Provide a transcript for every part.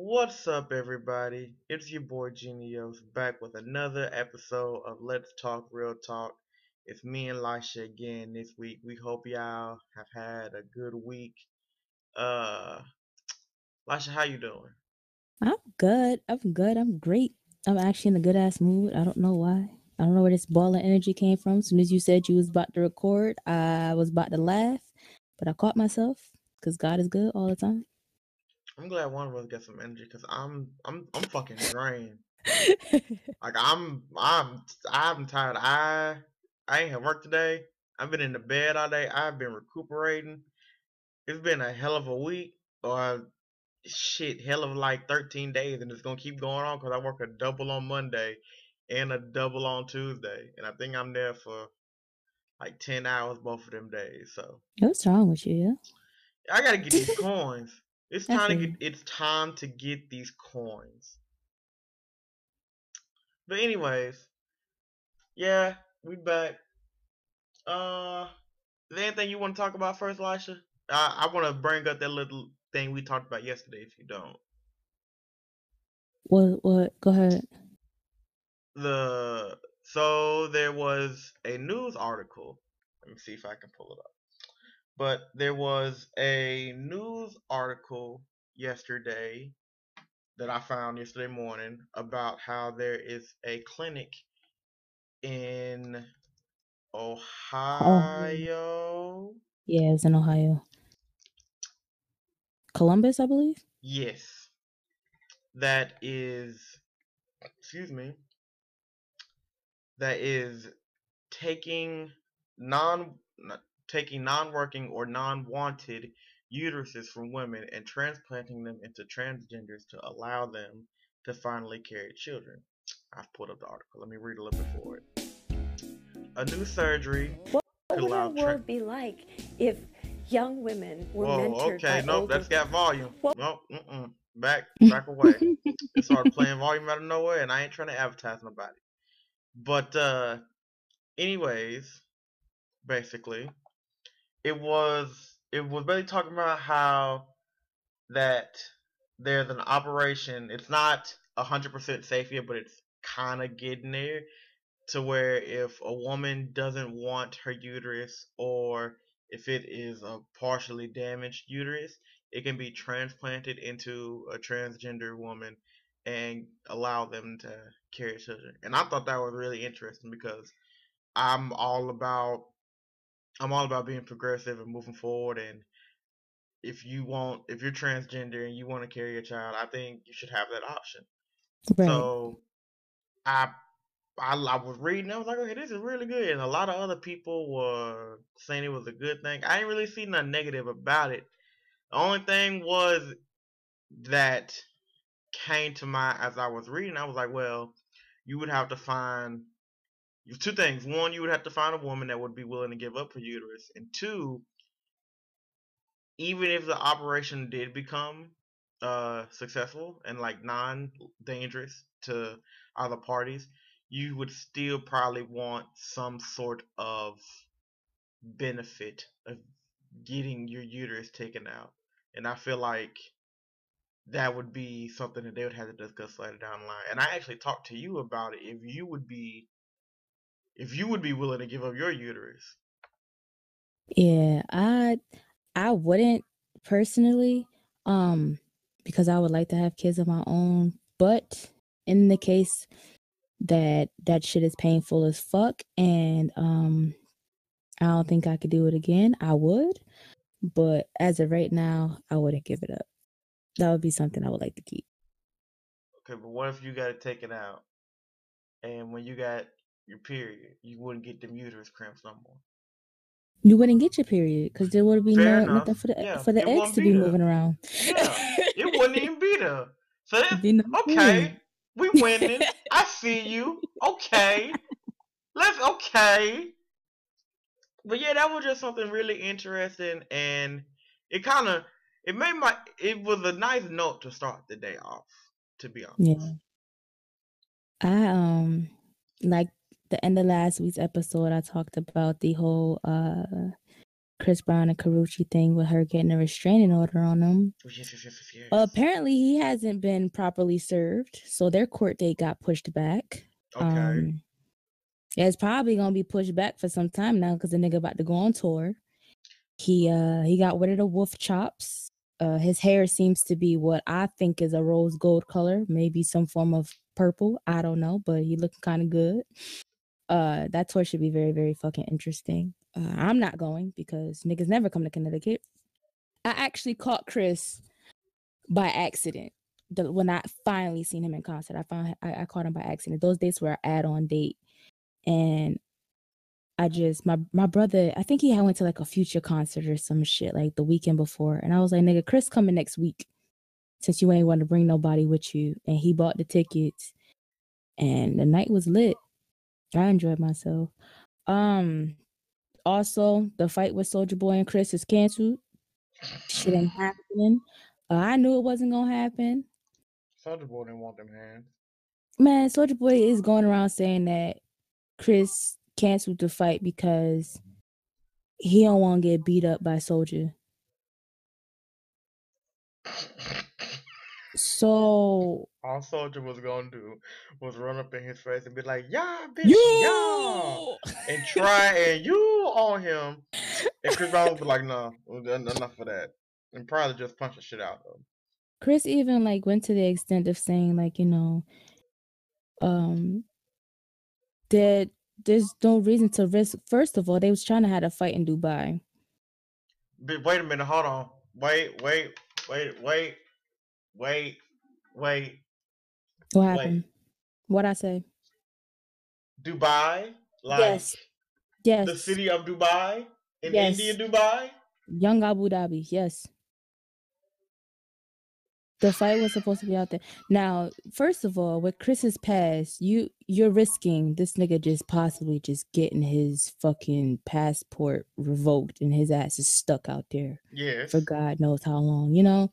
What's up, everybody? It's your boy Genios back with another episode of Let's Talk Real Talk. It's me and Lisha again this week. We hope y'all have had a good week. Uh, Lisha, how you doing? I'm good. I'm good. I'm great. I'm actually in a good ass mood. I don't know why. I don't know where this ball of energy came from. As soon as you said you was about to record, I was about to laugh, but I caught myself because God is good all the time. I'm glad one of us got some energy because I'm I'm I'm fucking drained. like I'm I'm I'm tired. I I ain't have work today. I've been in the bed all day. I've been recuperating. It's been a hell of a week or shit, hell of like 13 days, and it's gonna keep going on because I work a double on Monday and a double on Tuesday, and I think I'm there for like 10 hours both of them days. So what's wrong with you? Yeah, I gotta get these coins. It's time to get. It's time to get these coins. But anyways, yeah, we back. Uh, is there anything you want to talk about first, Lisha? I, I want to bring up that little thing we talked about yesterday. If you don't, what? What? Go ahead. The so there was a news article. Let me see if I can pull it up. But there was a news article yesterday that I found yesterday morning about how there is a clinic in oh. Ohio. Oh. Yeah, it's in Ohio. Columbus, I believe. Yes. That is excuse me. That is taking non taking non-working or non-wanted uteruses from women and transplanting them into transgenders to allow them to finally carry children. I've pulled up the article. Let me read a little bit for it. A new surgery. What would our world be like if young women were Whoa, mentored okay, by nope, older... that's got volume. What? Nope, mm-mm. Back, back away. it started playing volume out of nowhere, and I ain't trying to advertise nobody. But, uh, anyways, basically, it was it was really talking about how that there's an operation. It's not hundred percent safe yet, but it's kind of getting there to where if a woman doesn't want her uterus or if it is a partially damaged uterus, it can be transplanted into a transgender woman and allow them to carry children. And I thought that was really interesting because I'm all about I'm all about being progressive and moving forward. And if you want, if you're transgender and you want to carry a child, I think you should have that option. Right. So I, I, I was reading, I was like, okay, this is really good. And a lot of other people were saying it was a good thing. I didn't really see nothing negative about it. The only thing was that came to mind as I was reading. I was like, well, you would have to find two things. One, you would have to find a woman that would be willing to give up her uterus, and two, even if the operation did become uh, successful and like non-dangerous to other parties, you would still probably want some sort of benefit of getting your uterus taken out. And I feel like that would be something that they would have to discuss later down the line. And I actually talked to you about it if you would be if you would be willing to give up your uterus. Yeah, I I wouldn't personally um because I would like to have kids of my own, but in the case that that shit is painful as fuck and um I don't think I could do it again, I would. But as of right now, I wouldn't give it up. That would be something I would like to keep. Okay, but what if you got it taken out? And when you got your period, you wouldn't get them uterus cramps no more. You wouldn't get your period because there would be no nothing for the yeah, for the eggs to be, be moving around. Yeah, it wouldn't even be there. So no okay, we winning. I see you. Okay, let's okay. But yeah, that was just something really interesting, and it kind of it made my it was a nice note to start the day off. To be honest, yeah. I um like the end of last week's episode, I talked about the whole uh Chris Brown and Karrueche thing with her getting a restraining order on him. Yes. apparently, he hasn't been properly served, so their court date got pushed back. okay. Um, yeah, it's probably gonna be pushed back for some time now because the nigga about to go on tour. He uh he got rid of the wolf chops. Uh, his hair seems to be what I think is a rose gold color, maybe some form of purple. I don't know, but he looking kind of good. Uh, that tour should be very, very fucking interesting. Uh, I'm not going because niggas never come to Connecticut. I actually caught Chris by accident. The, when I finally seen him in concert, I found I, I caught him by accident. Those dates were an add-on date, and I just my my brother. I think he had went to like a future concert or some shit like the weekend before, and I was like, "Nigga, Chris coming next week." Since you ain't want to bring nobody with you, and he bought the tickets, and the night was lit. I enjoyed myself. Um, also the fight with Soulja Boy and Chris is canceled. Shit ain't happening. Uh, I knew it wasn't gonna happen. Soulja Boy didn't want them hands. Man, Soulja Boy is going around saying that Chris canceled the fight because he don't want to get beat up by Soulja. So All Soulja was gonna do was run up in his face and be like, "Yeah, bitch, yeah," and try and you on him. And Chris Brown would be like, "No, enough of that," and probably just punch the shit out of him. Chris even like went to the extent of saying like you know, um, that there's no reason to risk. First of all, they was trying to have a fight in Dubai. But wait a minute, hold on. Wait, wait, wait, wait, wait, wait. What Wait. happened? What I say? Dubai? Like yes, yes. the city of Dubai? In Yes. India, Dubai? Young Abu Dhabi. Yes. The fight was supposed to be out there. Now, first of all, with Chris's pass, you you're risking this nigga just possibly just getting his fucking passport revoked and his ass is stuck out there Yeah. for God knows how long, you know?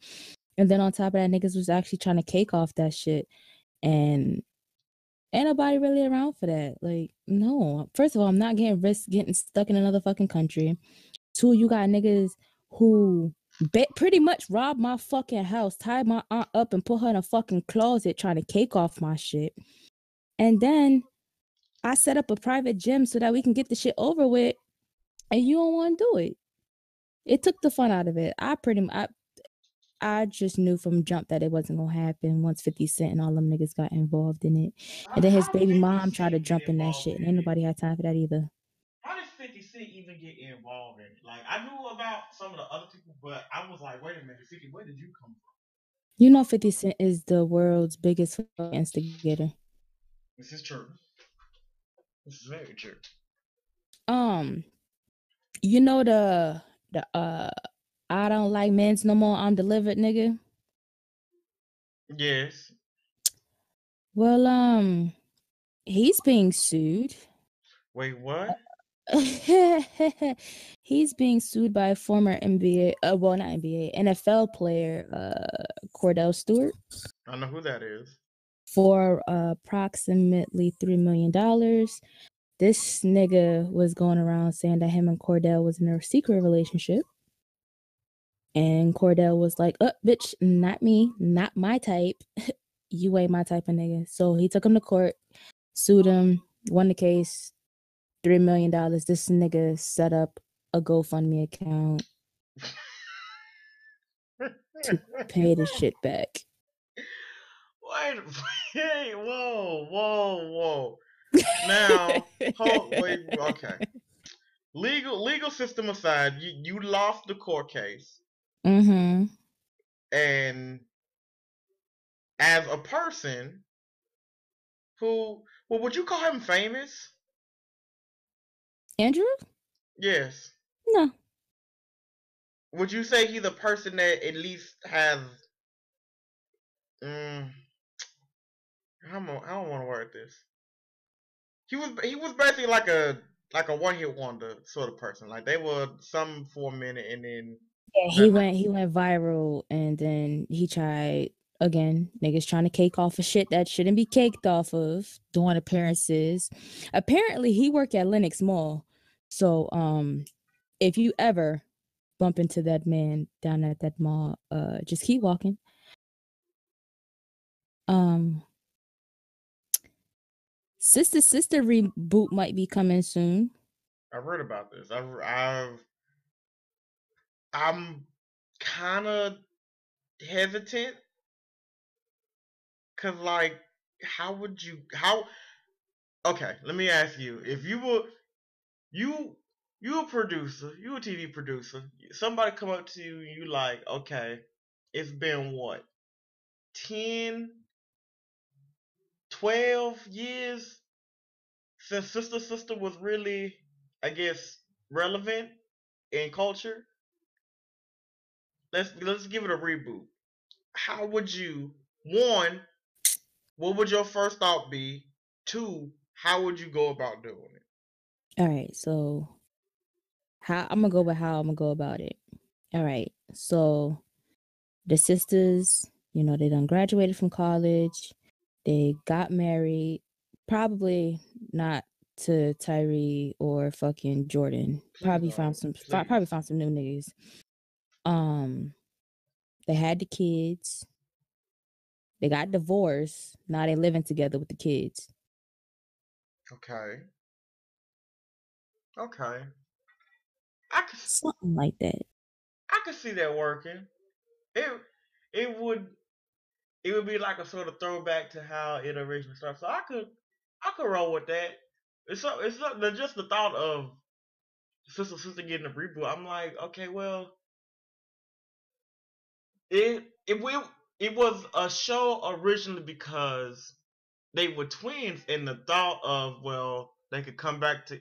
And then on top of that, niggas was actually trying to cake off that shit. And ain't nobody really around for that. Like, no. First of all, I'm not getting risk getting stuck in another fucking country. Two, you got niggas who ba- pretty much robbed my fucking house, tied my aunt up and put her in a fucking closet trying to cake off my shit. And then I set up a private gym so that we can get the shit over with, and you don't want to do it. It took the fun out of it. I pretty much, I, I just knew from jump that it wasn't gonna happen once 50 Cent and all them niggas got involved in it. And then his baby mom tried to jump in that shit, and ain't nobody had time for that either. How did 50 Cent even get involved in it? Like, I knew about some of the other people, but I was like, wait a minute, 50, where did you come from? You know, 50 Cent is the world's biggest instigator. This is true. This is very true. Um, you know the the uh, I don't like men's no more. I'm delivered, nigga. Yes. Well, um, he's being sued. Wait, what? he's being sued by a former NBA, uh, well, not NBA, NFL player, uh, Kordell Stewart, I don't know who that is. for uh, approximately three million dollars. This nigga was going around saying that him and Kordell was in a secret relationship. And Kordell was like, uh, bitch, not me, not my type. you ain't my type of nigga. So he took him to court, sued him, won the case, three million dollars. This nigga set up a GoFundMe account to pay the shit back. Wait, wait, whoa, whoa, whoa. Now, hold, wait, okay. Legal, legal system aside, you, you lost the court case, Mm-hmm. and as a person who, well, would you call him famous? Andrew? Yes. No. Would you say he's a person that at least has, mm, how am I, I don't want to word this. He was he was basically like a like a one hit wonder sort of person. Like they were some for a minute and then Yeah, he went he went viral and then he tried again, niggas trying to cake off of shit that shouldn't be caked off of, doing appearances. Apparently he worked at Lenox Mall. So um if you ever bump into that man down at that mall, uh, just keep walking. Um, Sister Sister reboot might be coming soon. I read about this. I've, I've I'm kind of hesitant because, like, how would you how? Okay, let me ask you: If you were you you a producer, you a TV producer, somebody come up to you, you like, okay, it's been what 10 12 years since Sister Sister was really, I guess, relevant in culture. Let's let's give it a reboot. How would you one? What would your first thought be? Two, how would you go about doing it? All right, so how I'm gonna go with how I'm gonna go about it. All right, so the sisters, you know, they done graduated from college, they got married, probably not to Tyree or fucking Jordan. Probably found some probably found some new niggas. Um they had the kids. They got divorced. Now they're living together with the kids. Okay. Okay. I could Something like that. I could see that working. It it would it would be like a sort of throwback to how it originally started. So I could I could roll with that. It's so it's not, just the thought of sister sister getting a reboot. I'm like, okay, well, it it will it was a show originally because they were twins, and the thought of well they could come back to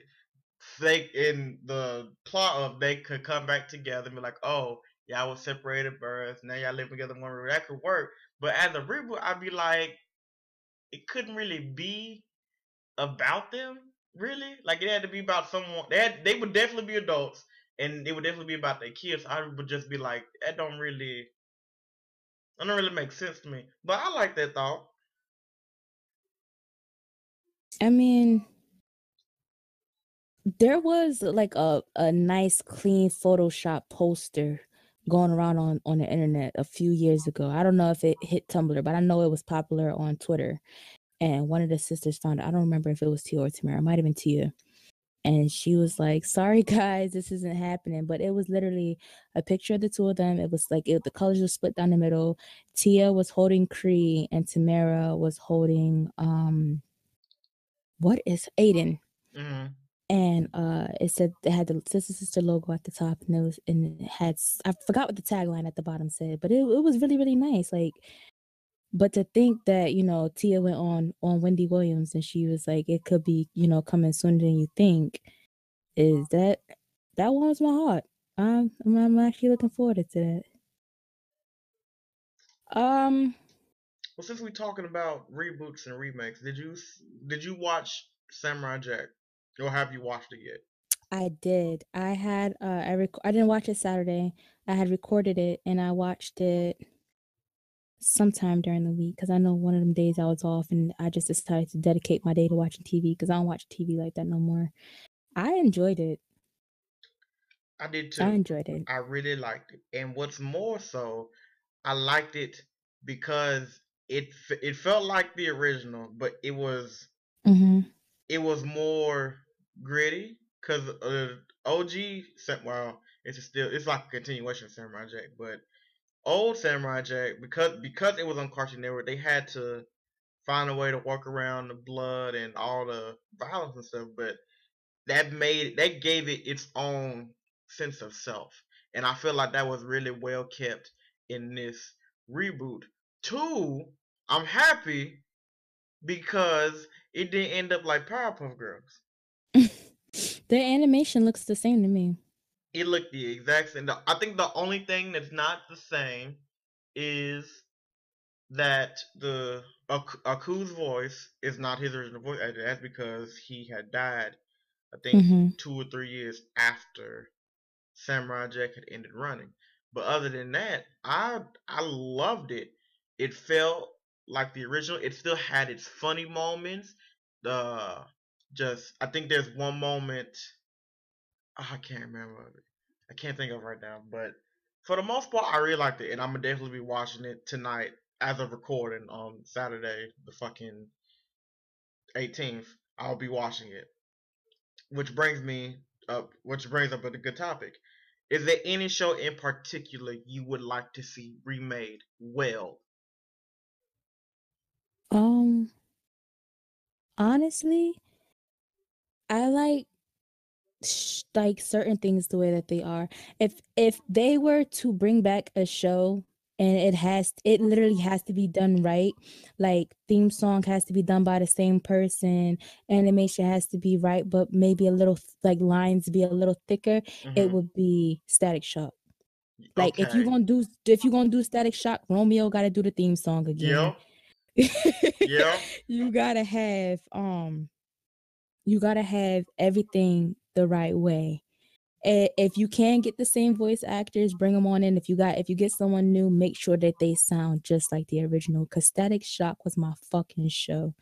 they in the plot of they could come back together and be like, oh, y'all were separated at birth, now y'all live together one. That could work. But as a reboot, I'd be like, it couldn't really be about them, really. Like it had to be about someone. They had, they would definitely be adults, and it would definitely be about their kids. I would just be like, that don't really, that don't really make sense to me. But I like that thought. I mean, there was like a, a nice clean Photoshop poster going around on, on the internet a few years ago. I don't know if it hit Tumblr, but I know it was popular on Twitter. And one of the sisters found it. I don't remember if it was Tia or Tamera. It might have been Tia. And she was like, sorry guys, this isn't happening. But it was literally a picture of the two of them. It was like it, the colors were split down the middle. Tia was holding Cree and Tamera was holding um what is Aden? hmm and uh it said it had the sister sister logo at the top and it was and it had i forgot what the tagline at the bottom said but it, it was really really nice like but to think that you know tia went on on wendy williams and she was like it could be you know coming sooner than you think is that that warms my heart i'm i'm, I'm actually looking forward to that um Well, since we're talking about reboots and remakes, did you did you watch Samurai Jack, or have you watched it yet? I did. I had uh I rec- I didn't watch it Saturday. I had recorded it and I watched it sometime during the week because I know one of them days I was off and I just decided to dedicate my day to watching TV because I don't watch TV like that no more. I enjoyed it. I did too. I enjoyed it. I really liked it, and what's more so, I liked it because it it felt like the original, but it was Mm-hmm. it was more gritty because uh, OG well it's still it's like a continuation of Samurai Jack, but old Samurai Jack because because it was on Cartoon Network, they had to find a way to work around the blood and all the violence and stuff, but that made that gave it its own sense of self, and I feel like that was really well kept in this reboot. Two, I'm happy because it didn't end up like Powerpuff Girls. the animation looks the same to me. It looked the exact same. I think the only thing that's not the same is that the Ak- Aku's voice is not his original voice. That's because he had died. I think Mm-hmm. two or three years after Samurai Jack had ended running. But other than that, I I loved it. It felt like the original. It still had its funny moments. The just I think there's one moment I can't remember. I can't think of right now, but for the most part, I really liked it, and I'm gonna definitely be watching it tonight as of recording on Saturday, the fucking 18th. I'll be watching it, which brings me up, which brings up a good topic. Is there any show in particular you would like to see remade well? Um, honestly, I like like certain things the way that they are. If if they were to bring back a show and it has it literally has to be done right, like theme song has to be done by the same person, animation has to be right, but maybe a little like lines be a little thicker, mm-hmm. it would be Static Shock. Like okay. if you're gonna do if you're gonna do Static Shock, Romeo got to do the theme song again. Yeah. yeah. You gotta have um you got to have everything the right way if you can get the same voice actors bring them on in if you got if you get someone new make sure that they sound just like the original because static shock was my fucking show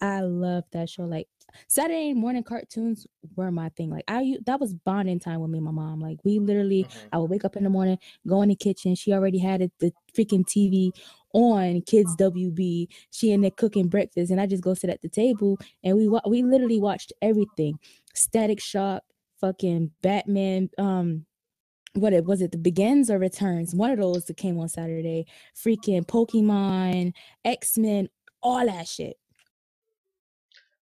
i love that show like Saturday morning cartoons were my thing. Like I that was bonding time with me and my mom. Like we literally mm-hmm. I would wake up in the morning, go in the kitchen. She already had it, the freaking TV on Kids WB. She in there cooking breakfast, and I just go sit at the table and we we literally watched everything. Static Shock, fucking Batman, um, what it was it the begins or returns one of those that came on saturday freaking pokemon x-men all that shit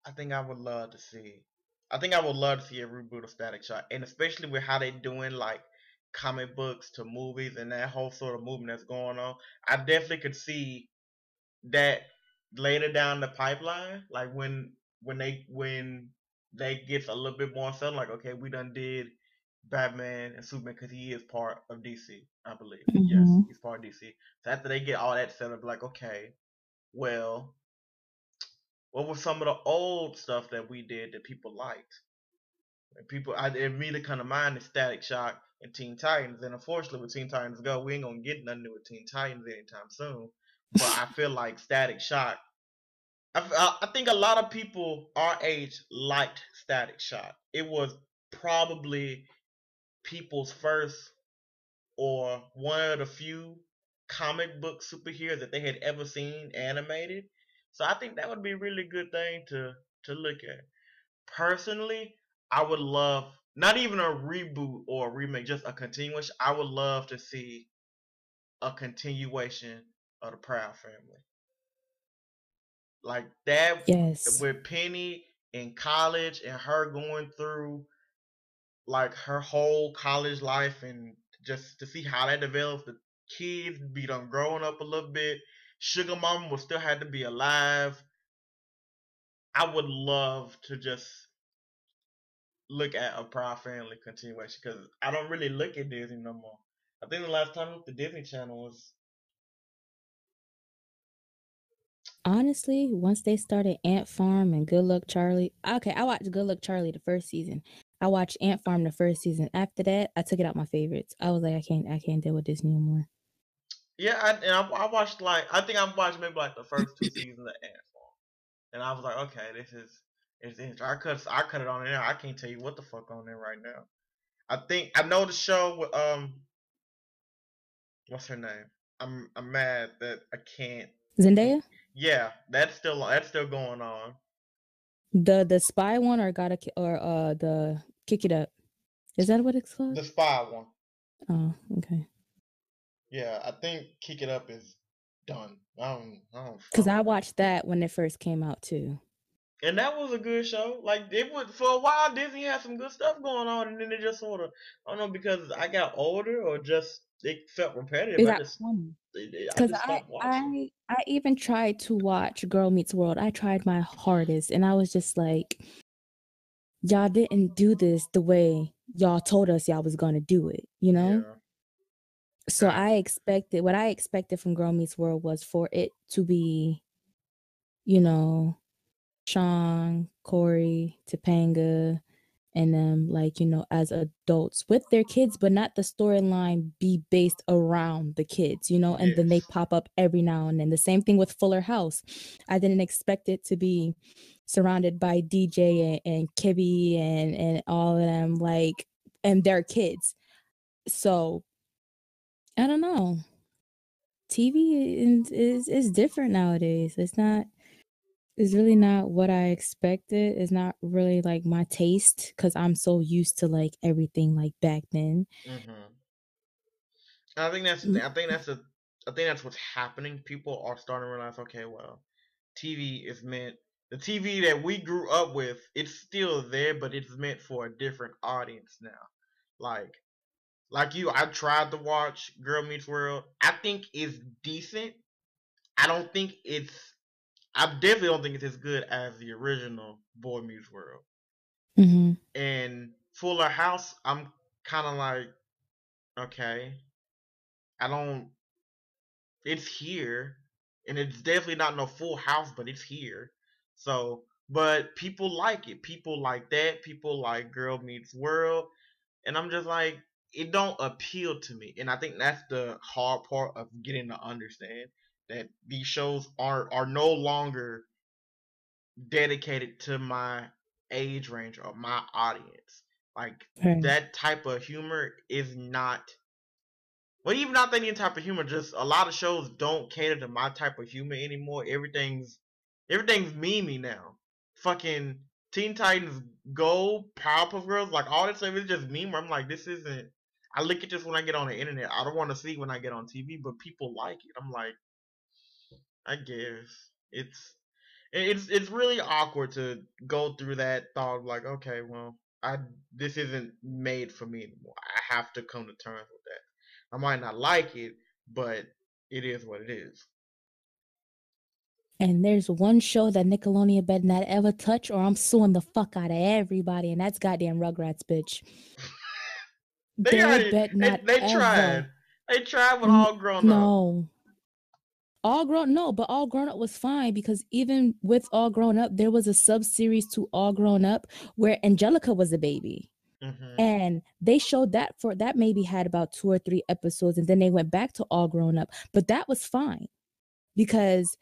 I think I would love to see. I think I would love to see a reboot of Static Shock, and especially with how they're doing like comic books to movies and that whole sort of movement that's going on. I definitely could see that later down the pipeline, like when when they when they get a little bit more settled, like okay, we done did Batman and Superman because he is part of DC, I believe. Mm-hmm. Yes, he's part of DC. So after they get all that settled, like okay, well, what was some of the old stuff that we did that people liked? And people, I immediately kind of mind is Static Shock and Teen Titans. And unfortunately, with Teen Titans Go, we ain't gonna get nothing new with Teen Titans anytime soon. But I feel like Static Shock. I, I think a lot of people our age liked Static Shock. It was probably people's first or one of the few comic book superheroes that they had ever seen animated. So I think that would be a really good thing to to look at. Personally, I would love not even a reboot or a remake, just a continuation. I would love to see a continuation of the Proud Family. Like that yes. with Penny in college and her going through like her whole college life and just to see how that develops the kids be done growing up a little bit Sugar Mama will still have to be alive. I would love to just look at a Proud Family continuation because I don't really look at Disney no more. I think the last time I looked at Disney Channel was. Honestly, once they started Ant Farm and Good Luck Charlie, okay, I watched Good Luck Charlie the first season. I watched Ant Farm the first season. After that, I took it out my favorites. I was like, I can't, I can't deal with Disney anymore. Yeah, I, and I, I, watched like I think I watched maybe like the first two seasons of Ant Farm, and I was like, okay, this is it's interesting. I cut I cut it on there. I can't tell you what the fuck on there right now. I think I know the show with um, what's her name? I'm I'm mad that I can't. Zendaya. Yeah, that's still that's still going on. The the spy one or gotta or uh the kick it up. Is that what it's called? The spy one. Oh, okay. Yeah, I think Kick It Up is done. I don't, I don't. Because I watched that when it first came out too. And that was a good show. Like it was for a while. Disney had some good stuff going on, and then it just sort of I don't know because I got older or just it felt repetitive. It I just because I, I I even tried to watch Girl Meets World. I tried my hardest, and I was just like, y'all didn't do this the way y'all told us y'all was gonna do it. You know. Yeah. So I expected what I expected from Girl Meets World was for it to be, you know, Shawn, Corey, Topanga, and them like, you know, as adults with their kids, but not the storyline be based around the kids, you know, and yes. then they pop up every now and then. The same thing with Fuller House. I didn't expect it to be surrounded by DJ and, and Kibby and and all of them like and they're kids. So I don't know. TV is, is is different nowadays. It's not it's really not what I expected. It's not really like my taste because I'm so used to like everything like back then. Mm-hmm. I think that's Mm. I think that's a I think that's what's happening. People are starting to realize, okay, well, TV is meant the TV that we grew up with. It's still there, but it's meant for a different audience now. Like, like you, I tried to watch Girl Meets World. I think it's decent. I don't think it's. I definitely don't think it's as good as the original Boy Meets World. hmm And Fuller House, I'm kind of like, okay, I don't. It's here, and it's definitely not no Full House, but it's here. So, but people like it. People like that. People like Girl Meets World, and I'm just like, it don't appeal to me. And I think that's the hard part of getting to understand that these shows are are no longer dedicated to my age range or my audience. Like Right. that type of humor is not well even not any type of humor, just a lot of shows don't cater to my type of humor anymore. Everything's everything's memey now. Fucking Teen Titans Go, Powerpuff Girls, like all that stuff is just meme. I'm like, this isn't I look at this when I get on the internet. I don't want to see when I get on TV, but people like it. I'm like, I guess it's it's it's really awkward to go through that thought of like, okay, well, I this isn't made for me anymore. I have to come to terms with that. I might not like it, but it is what it is. And there's one show that Nickelodeon better not ever touch, or I'm suing the fuck out of everybody, and that's goddamn Rugrats, bitch. They already, bet they, not they ever. tried. They tried with all grown up. No. All grown no, but all grown up was fine because even with all grown up, there was a sub series to all grown up where Angelica was a baby. hmm And they showed that for that maybe had about two or three episodes, and then they went back to all grown up. But that was fine because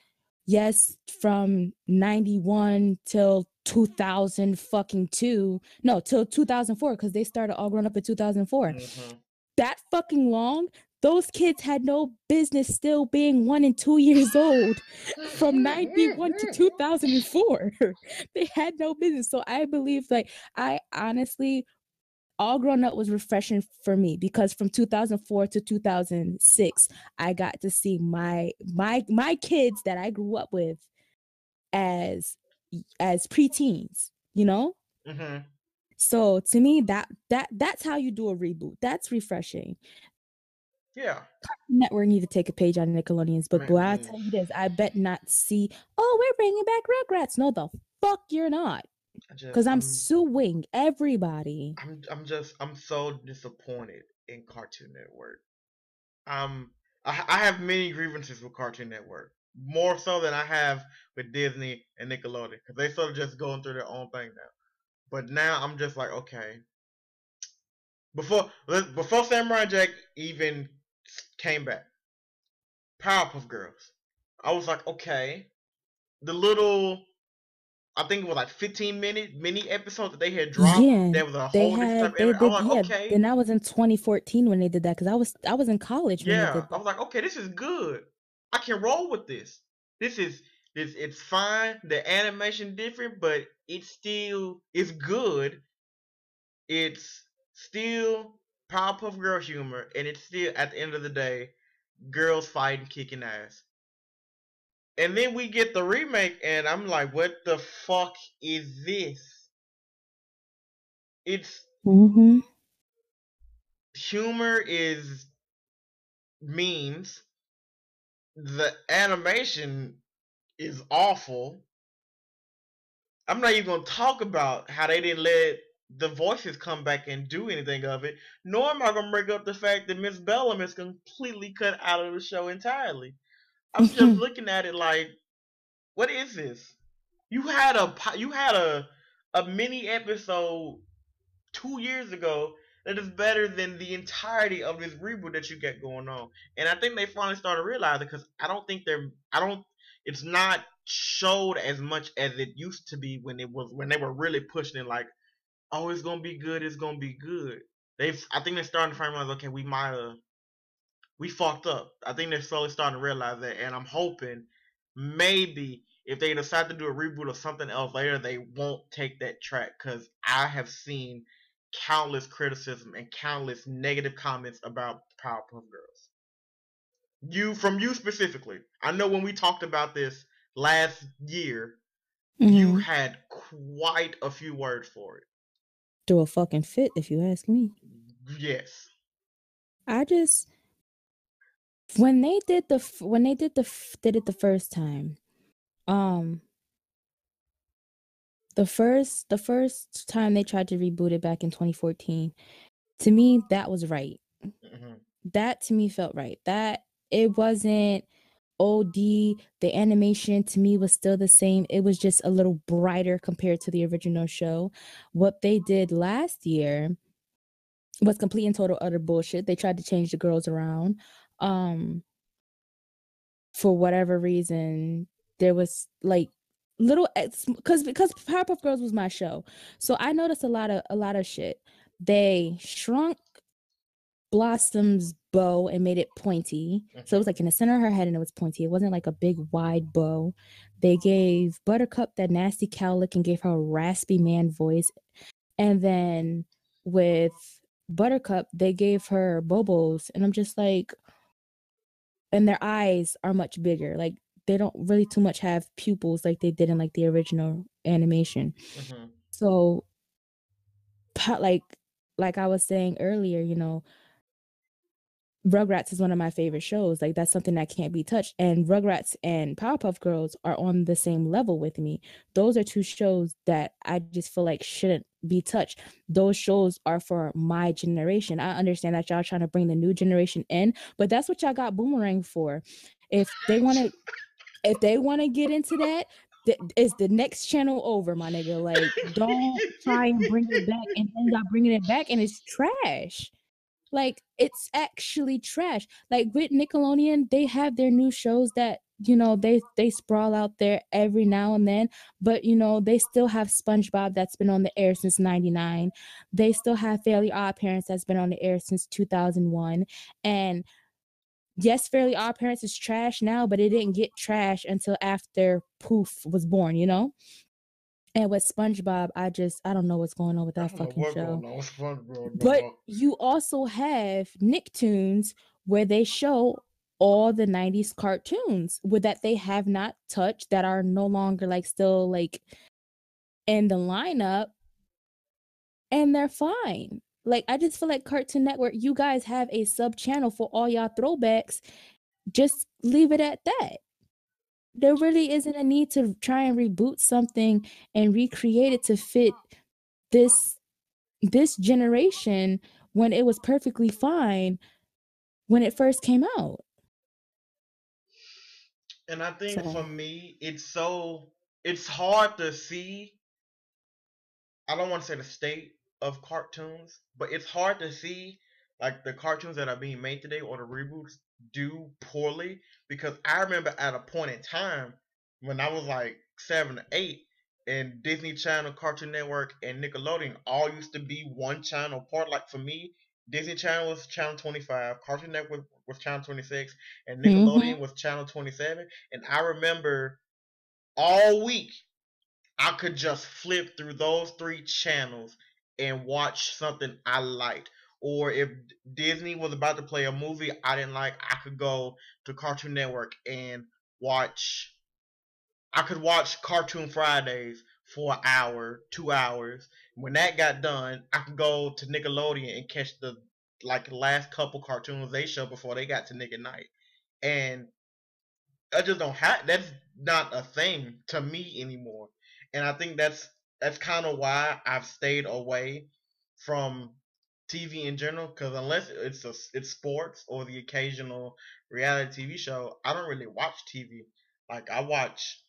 yes, from 91 till 2000 fucking two, no, till 2004, because they started all grown up in 2004 hmm that fucking long, those kids had no business still being one and two years old from 91 to 2004. they had no business. So I believe, like, I honestly, all grown up was refreshing for me because from 2004 to 2006 i got to see my my my kids that i grew up with as as preteens you know hmm so to me that that that's how you do a reboot that's refreshing Yeah. network need to take a page out of Nickelodeon's book. But I tell you this, I bet not see. Oh, we're bringing back Rugrats. No, the fuck you're not, because I'm I'm, suing everybody. I'm I'm just I'm so disappointed in Cartoon Network. Um, I, I have many grievances with Cartoon Network, more so than I have with Disney and Nickelodeon, because they sort of just going through their own thing now. But now I'm just like, okay. Before before Samurai Jack even came back, Powerpuff Girls, I was like, okay, the little. I think it was like 15 minute mini episode that they had dropped. Yeah, That was a whole different had they did I'm like, yeah, okay. and that was in 2014 when they did that because I was I was in college Yeah, I was like, okay, this is good. I can roll with this. This is this it's fine. The animation different, but it's still it's good. It's still Powerpuff Girl humor, and it's still at the end of the day, girls fighting, kicking ass. And then we get the remake, and I'm like, what the fuck is this? It's Mm-hmm. humor is memes. The animation is awful. I'm not even gonna talk about how they didn't let the voices come back and do anything of it. Nor am I gonna bring up the fact that Miss Bellum is completely cut out of the show entirely. I'm just looking at it like, what is this? You had a you had a a mini episode two years ago that is better than the entirety of this reboot that you get going on. And I think they finally started realizing because I don't think they're I don't it's not showed as much as it used to be when it was when they were really pushing it like, oh it's gonna be good, it's gonna be good. they've I think they're starting to find out okay, we might have we fucked up. I think they're slowly starting to realize that, and I'm hoping maybe if they decide to do a reboot of something else later, they won't take that track because I have seen countless criticism and countless negative comments about Powerpuff Girls. You from you specifically. I know when we talked about this last year, mm-hmm. you had quite a few words for it. Do a fucking fit, if you ask me. Yes. I just when they did the when they did the did it the first time um the first the first time they tried to reboot it back in 2014 to me that was right mm-hmm. that to me felt right that it wasn't od the animation to me was still the same. It was just a little brighter compared to the original show. What they did last year was complete and total utter bullshit. They tried to change the girls around um for whatever reason there was like little because because Powerpuff Girls was my show, so I noticed a lot of a lot of shit. They shrunk Blossom's bow and made it pointy, mm-hmm. so it was like in the center of her head and it was pointy. It wasn't like a big wide bow. They gave Buttercup that nasty cow cowlick and gave her a raspy man voice, and then with Buttercup they gave her bobos, and I'm just like, and their eyes are much bigger. Like they don't really too much have pupils like they did in like the original animation. Mm-hmm. So like like I was saying earlier, you know, Rugrats is one of my favorite shows. Like that's something that can't be touched. And Rugrats and Powerpuff Girls are on the same level with me. Those are two shows that I just feel like shouldn't be touched. Those shows are for my generation. I understand that y'all trying to bring the new generation in, but that's what y'all got Boomerang for. If they want to if they want to get into that, th- it's the next channel over, my nigga. Like, don't try and bring it back and end up bringing it back, and it's trash. Like, it's actually trash. Like with Nickelodeon, they have their new shows that you know they they sprawl out there every now and then but you know they still have spongebob that's been on the air since 99 they still have fairly odd parents that's been on the air since 2001 and yes, Fairly Odd Parents is trash now, but it didn't get trash until after Poof was born, you know? And with SpongeBob, I just I don't know what's going on with that fucking show. But you also have Nicktoons where they show all the 90s cartoons with that they have not touched that are no longer like still like in the lineup and they're fine. Like I just feel like Cartoon Network, you guys have a sub channel for all y'all throwbacks. Just leave it at that. There really isn't a need to try and reboot something and recreate it to fit this this generation when it was perfectly fine when it first came out. And I think so. for me, it's so it's hard to see. I don't want to say the state of cartoons, but it's hard to see like the cartoons that are being made today or the reboots do poorly because I remember at a point in time when I was like seven or eight and Disney Channel, Cartoon Network, and Nickelodeon all used to be one channel part. Like for me, Disney Channel was channel 25, Cartoon Network was channel 26, and Nickelodeon mm-hmm. was channel 27. And I remember all week I could just flip through those three channels and watch something I liked. Or if Disney was about to play a movie I didn't like, I could go to Cartoon Network and watch. I could watch Cartoon Fridays for an hour, two hours. When that got done, I could go to Nickelodeon and catch the like last couple cartoons they showed before they got to Nick at Night. And I just don't have that's not a thing to me anymore. And I think that's that's kind of why I've stayed away from TV in general. Because unless it's a, it's sports or the occasional reality TV show, I don't really watch TV. Like I watch,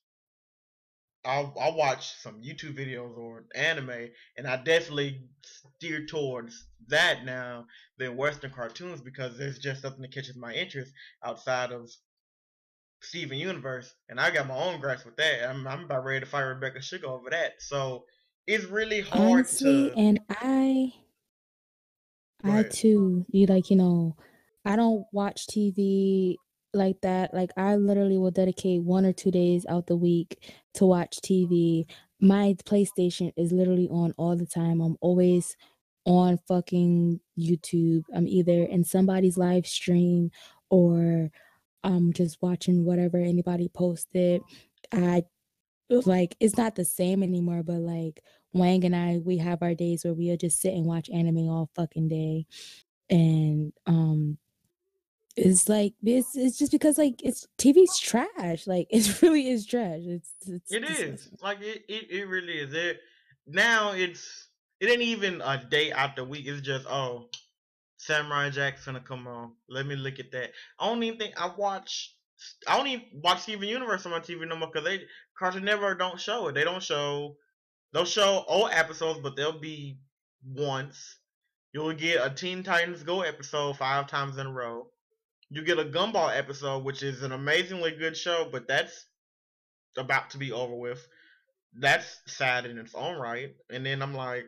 I'll I'll watch some YouTube videos or anime, and I definitely steer towards that now than Western cartoons because there's just something that catches my interest outside of Steven Universe, and I got my own grasp with that. I'm, I'm about ready to fight Rebecca Sugar over that. So it's really hard Honestly, to. And I, I too, you like, you know, I don't watch TV like that. Like I literally will dedicate one or two days out the week to watch TV. My PlayStation is literally on all the time. I'm always on fucking YouTube. I'm either in somebody's live stream or I'm just watching whatever anybody posted. I like it's not the same anymore, but like Wang and I, we have our days where we'll just sit and watch anime all fucking day. And um it's like it's it's just because like it's TV's trash. Like it really is trash. It's, it's it is like it, it it really is. It now it's it ain't even a day out the week. It's just oh, Samurai Jack's gonna come on. Let me look at that. I don't even think I watch. I don't even watch Steven Universe on my TV no more because they Cartoon Network don't show it. They don't show. They'll show old episodes, but they'll be once. You'll get a Teen Titans Go episode five times in a row you get a Gumball episode, which is an amazingly good show, but that's about to be over with. That's sad in its own right. And then I'm like,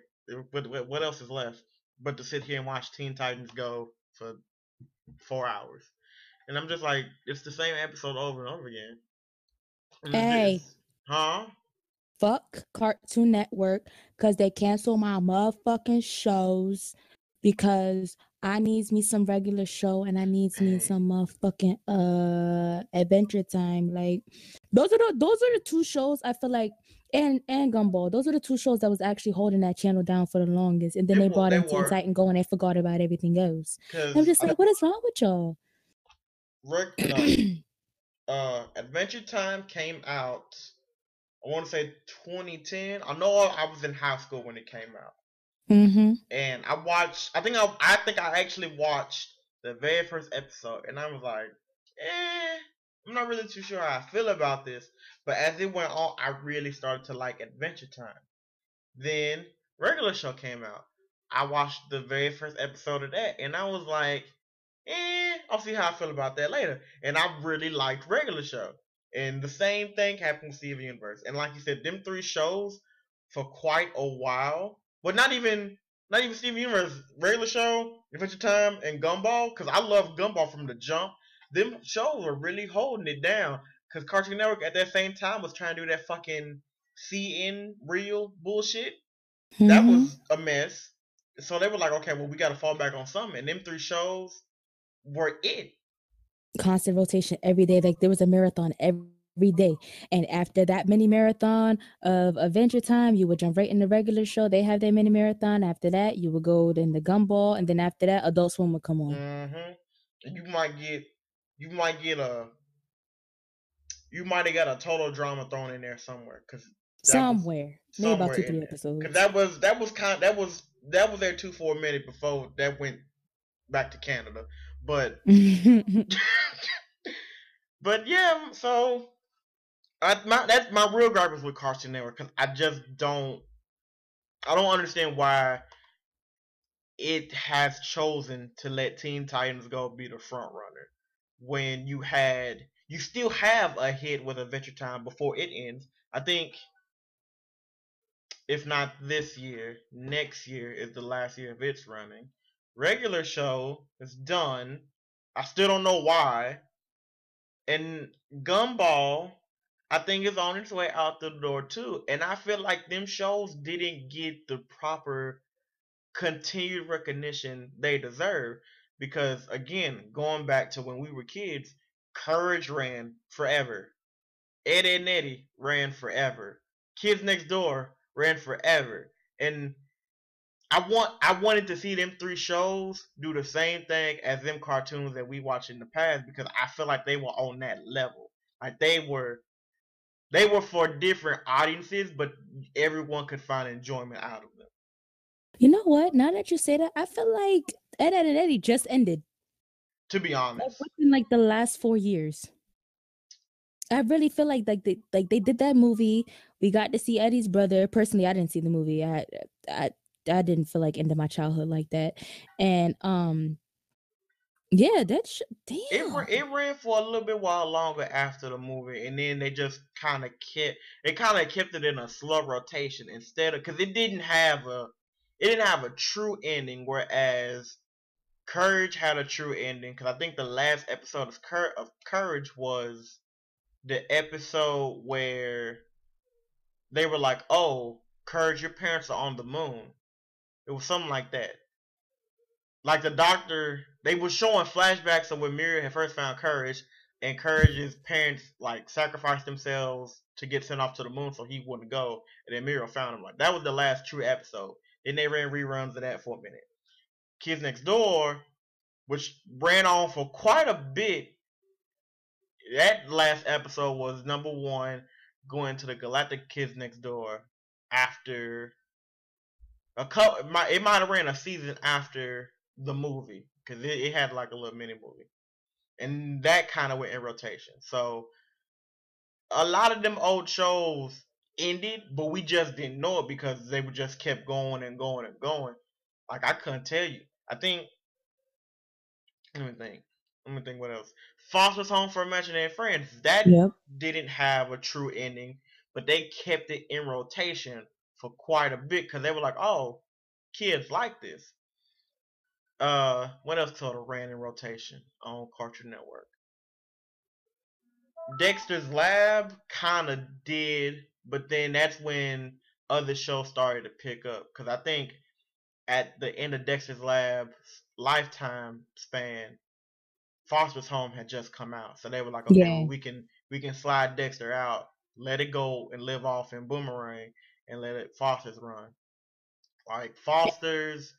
what, what else is left but to sit here and watch Teen Titans Go for four hours? And I'm just like, it's the same episode over and over again. And hey, huh? Fuck Cartoon Network because they cancel my motherfucking shows because I needs me some regular show and I needs me some motherfucking uh adventure time. Like those are the those are the two shows I feel like and and Gumball. Those are the two shows that was actually holding that channel down for the longest. And then they, they brought in Teen Titan Go and they forgot about everything else. I'm just like, I, what is wrong with y'all? Rick, uh, uh, Adventure Time came out. I want to say 2010. I know I was in high school when it came out. Mm-hmm. And I watched. I think I. I think I actually watched the very first episode, and I was like, eh. I'm not really too sure how I feel about this. But as it went on, I really started to like Adventure Time. Then regular show came out. I watched the very first episode of that, and I was like, eh, I'll see how I feel about that later. And I really liked regular show. And the same thing happened with Steven Universe. And like you said, them three shows for quite a while but not even not even Steven Universe, regular show, Adventure Time, and Gumball. Because I love Gumball from the jump. Them shows were really holding it down. Because Cartoon Network at that same time was trying to do that fucking CN real bullshit. Mm-hmm. That was a mess. So they were like, okay, well, we got to fall back on something. And them three shows were it. Constant rotation every day. Like there was a marathon every every day. And after that mini marathon of Adventure Time, you would jump right in the regular show. They have their mini marathon. After that, you would go in the Gumball, and then after that, Adult Swim would come on. Mm-hmm. You might get, you might get a, you might have got a total drama thrown in there somewhere, because somewhere, maybe about two three episodes. Because that was that was kind that was that was there two for a minute before that went back to Canada, but. but yeah, so I, my, that's my real gripe is with Cartoon Network because I just don't, I don't understand why it has chosen to let Teen Titans Go be the front runner when you had, you still have a hit with Adventure Time before it ends. I think, if not this year, next year is the last year of its running. Regular show is done. I still don't know why. And Gumball I think is on its way out the door too. And I feel like them shows didn't get the proper continued recognition they deserve. Because again, going back to when we were kids, Courage ran forever. Ed, Edd n Eddy ran forever. Kids Next Door ran forever. And I want I wanted to see them three shows do the same thing as them cartoons that we watched in the past because I feel like they were on that level. Like they were they were for different audiences, but everyone could find enjoyment out of them. You know what? Now that you say that, I feel like Ed, Edd n Eddy just ended. To be honest, like within like the last four years, I really feel like like they like they did that movie. We got to see Eddie's brother. Personally, I didn't see the movie. I I I didn't feel like into my childhood like that, and um yeah, that's damn. It it ran for a little bit while longer after the movie, and then they just kind of kept they kind of kept it in a slow rotation instead of because it didn't have a it didn't have a true ending. Whereas Courage had a true ending because I think the last episode of, Cur- of Courage was the episode where they were like, "Oh, Courage, your parents are on the moon." It was something like that. Like the doctor, they were showing flashbacks of when Miriam had first found Courage, and Courage's parents like sacrificed themselves to get sent off to the moon so he wouldn't go, and then Miriam found him. Like that was the last true episode. Then they ran reruns of that for a minute. Kids Next Door, which ran on for quite a bit. That last episode was number one, going to the Galactic Kids Next Door after a couple. My, It might have ran a season after the movie because it, it had like a little mini movie, and that kind of went in rotation. So a lot of them old shows ended, but we just didn't know it because they were just kept going and going and going. Like I couldn't tell you. I think. Let me think. Let me think. What else? Foster's Home for Imaginary Friends. That yep. didn't have a true ending, but they kept it in rotation for quite a bit because they were like, "Oh, kids like this." Uh, what else sort of ran in rotation on Cartoon Network? Dexter's Lab kind of did, but then that's when other shows started to pick up because I think at the end of Dexter's Lab's lifetime span, Foster's Home had just come out, so they were like, okay, yeah. well, we can we can slide Dexter out, let it go and live off in Boomerang, and let it Foster's run. Like Foster's,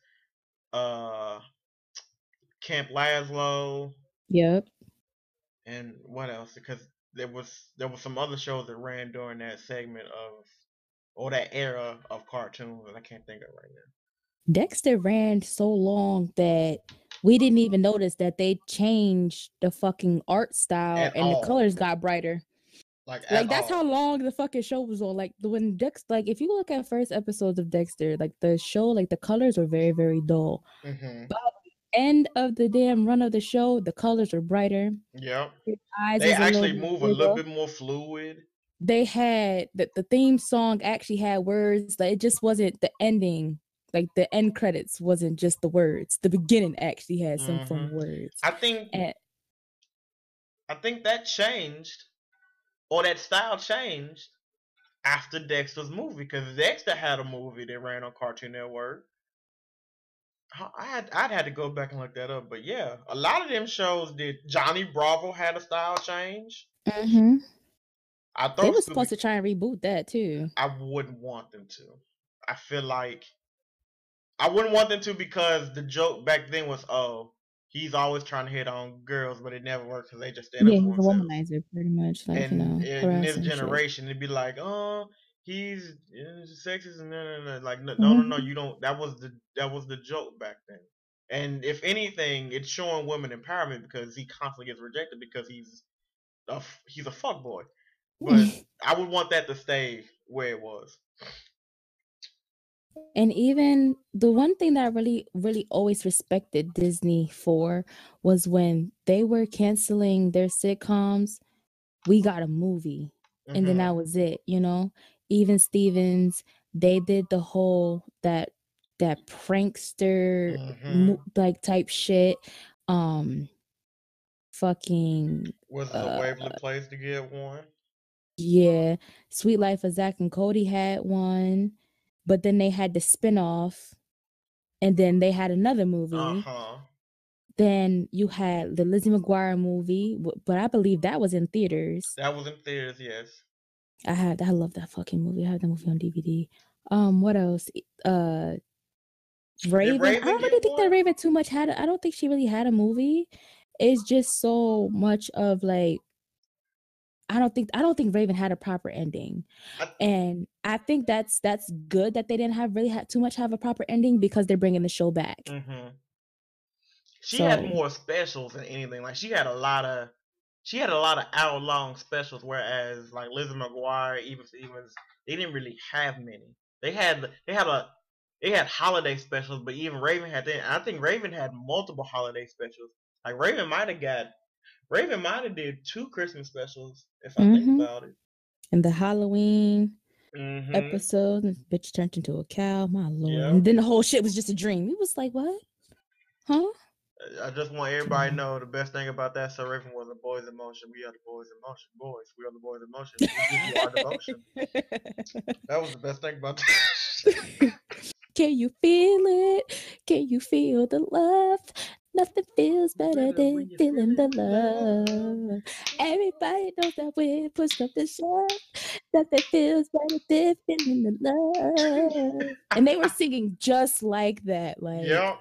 uh, Camp Lazlo. Yep. And what else? Because there was there was some other shows that ran during that segment of or that era of cartoons, and I can't think of right now. Dexter ran so long that we didn't even notice that they changed the fucking art style At and all. the colors got brighter. Like, like that's all. how long the fucking show was on. Like when Dex, like if you look at first episodes of Dexter, like the show, like the colors were very very dull. Mm-hmm. But end of the damn run of the show, the colors are brighter. Yep. they actually a move a little bit more fluid. They had the, the theme song actually had words. Like it just wasn't the ending. Like the end credits wasn't just the words. The beginning actually had some mm-hmm. form of words. I think and, I think that changed or that style changed after Dexter's movie because Dexter had a movie that ran on Cartoon Network I had I'd had to go back and look that up, but yeah, a lot of them shows did. Johnny Bravo had a style change. Mm-hmm. I thought they were supposed to try and reboot that too. I wouldn't want them to. I feel like I wouldn't want them to because the joke back then was, oh, he's always trying to hit on girls, but it never works because they just stand yeah, he's a womanizer, pretty much. Like and, you know, in this generation, shit. it'd be like, oh, he's sexist and no, no, no, like no, mm-hmm. no, no, no, you don't. That was the that was the joke back then. And if anything, it's showing women empowerment because he constantly gets rejected because he's a he's a fuck boy. But I would want that to stay where it was. And even the one thing that I really, really always respected Disney for was when they were canceling their sitcoms, we got a movie. Mm-hmm. And then mm-hmm. that was it, you know? even Stevens, they did the whole that that prankster mm-hmm. like type shit. Um fucking was the uh, Waverly place to get one? Yeah. Suite Life of Zack and Cody had one, but then they had the spinoff, and then they had another movie. Uh-huh. Then you had the Lizzie McGuire movie, but I believe that was in theaters. That was in theaters, yes. I had I love that fucking movie. I have the movie on DVD. Um, what else? Uh, Raven. Raven I don't really think one? that Raven too much had. I don't think she really had a movie. It's just so much of like. I don't think I don't think Raven had a proper ending, I, and I think that's that's good that they didn't have really had too much have a proper ending because they're bringing the show back. Mm-hmm. She so, had more specials than anything. Like she had a lot of she had a lot of hour long specials, whereas like Lizzie McGuire, even Stevens, they didn't really have many. They had they had a they had holiday specials, but even Raven had. I think Raven had multiple holiday specials. Like Raven might have got Raven might have did two Christmas specials if I mm-hmm. think about it. And the Halloween mm-hmm. episode, bitch turned into a cow. My lord! And then the whole shit was just a dream. It was like what? Huh? I just want everybody to know the best thing about That's So Raven was the boys in motion. We are the boys in motion. Boys, we are the boys in motion. We you our devotion. That was the best thing about that. Can you feel it? Can you feel the love? Nothing feels better than feeling the love. Everybody knows that we push up the shove. Nothing feels better than feeling the love. And they were singing just like that. Like yep.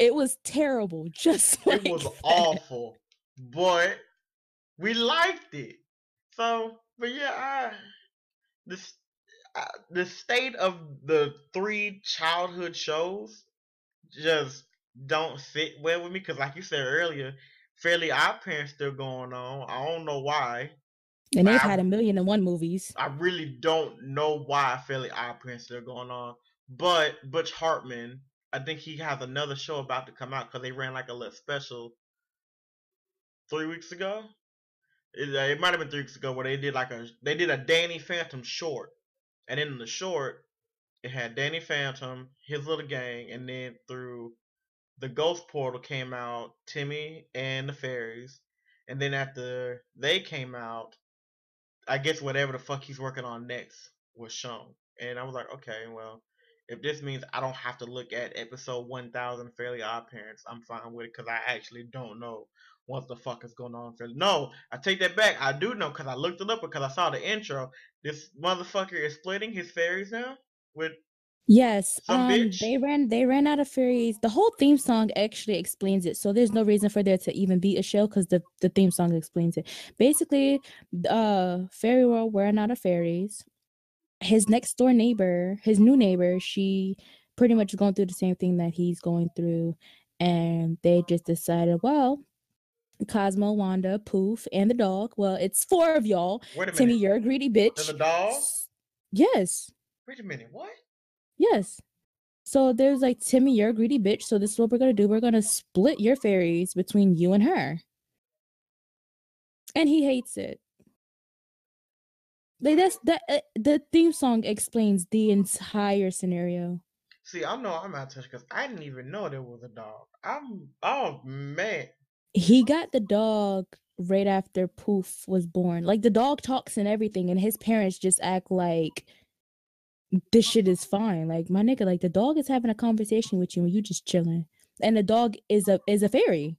it was terrible. Just like It was that. awful, but we liked it. So, but yeah, I this uh, the state of the three childhood shows just don't sit well with me because, like you said earlier, Fairly Odd Parents still going on. I don't know why. And they've I- had a million and one movies. I really don't know why Fairly Odd Parents still going on. But Butch Hartman, I think he has another show about to come out because they ran like a little special three weeks ago. It, uh, it might have been three weeks ago where they did like a they did a Danny Phantom short, and in the short, it had Danny Phantom, his little gang, and then through the Ghost Portal came out Timmy and the Fairies, and then after they came out, I guess whatever the fuck he's working on next was shown, and I was like, okay, well, if this means I don't have to look at episode 1000 Fairly Odd Parents, I'm fine with it because I actually don't know what the fuck is going on. Fairly. No, I take that back. I do know because I looked it up because I saw the intro. This motherfucker is splitting his fairies now with Yes, Some um, bitch. they ran they ran out of fairies. The whole theme song actually explains it, so there's no reason for there to even be a show because the the theme song explains it. Basically, uh, fairy world ran out of fairies. His next door neighbor, his new neighbor, she pretty much going through the same thing that he's going through, and they just decided, well, Cosmo, Wanda, Poof, and the dog. Well, it's four of y'all. wait a minute. Timmy, you're a greedy bitch. and the dog. Yes. Wait a minute. What? Yes. So there's like Timmy, you're a greedy bitch. So this is what we're gonna do. We're gonna split your fairies between you and her. And he hates it. Like that's that. Uh, the theme song explains the entire scenario. See, I know I'm out of touch because I didn't even know there was a dog. I'm oh man. He got the dog right after Poof was born. Like the dog talks and everything, and his parents just act like this shit is fine. Like my nigga, like the dog is having a conversation with you and you just chilling. And the dog is a is a fairy.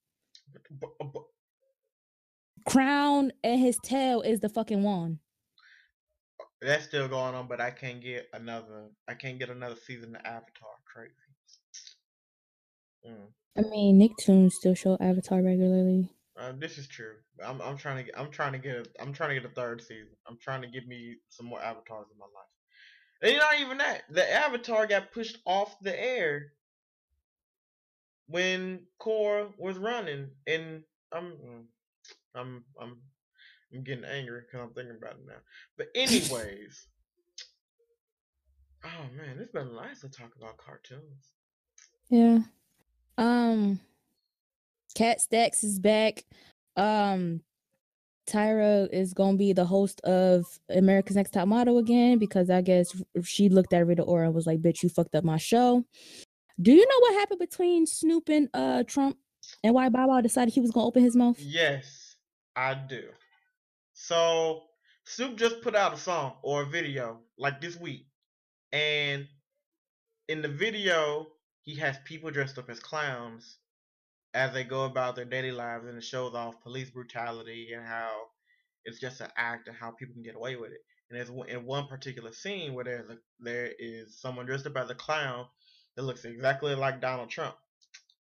Crown and his tail is the fucking wand. That's still going on, but I can't get another. I can't get another season of Avatar. Crazy. Mm. I mean, Nicktoons still show Avatar regularly. Uh, this is true. I'm I'm trying to get I'm trying to get a, I'm trying to get a third season. I'm trying to get me some more avatars in my life. And you're not even that. The avatar got pushed off the air when Korra was running, and I'm mm, I'm I'm I'm getting angry because I'm thinking about it now. But anyways, oh man, it's been nice to talk about cartoons. Yeah. Um Kat Stacks is back. Um Tyra is gonna be the host of America's Next Top Model again because I guess she looked at Rita Ora and was like, "Bitch, you fucked up my show." Do you know what happened between Snoop and uh Trump and why Bow Wow decided he was gonna open his mouth? Yes, I do. So Snoop just put out a song or a video like this week, and in the video he has people dressed up as clowns as they go about their daily lives, and it shows off police brutality and how it's just an act and how people can get away with it. And there's in one particular scene where there's a, there is someone dressed up as a clown that looks exactly like Donald Trump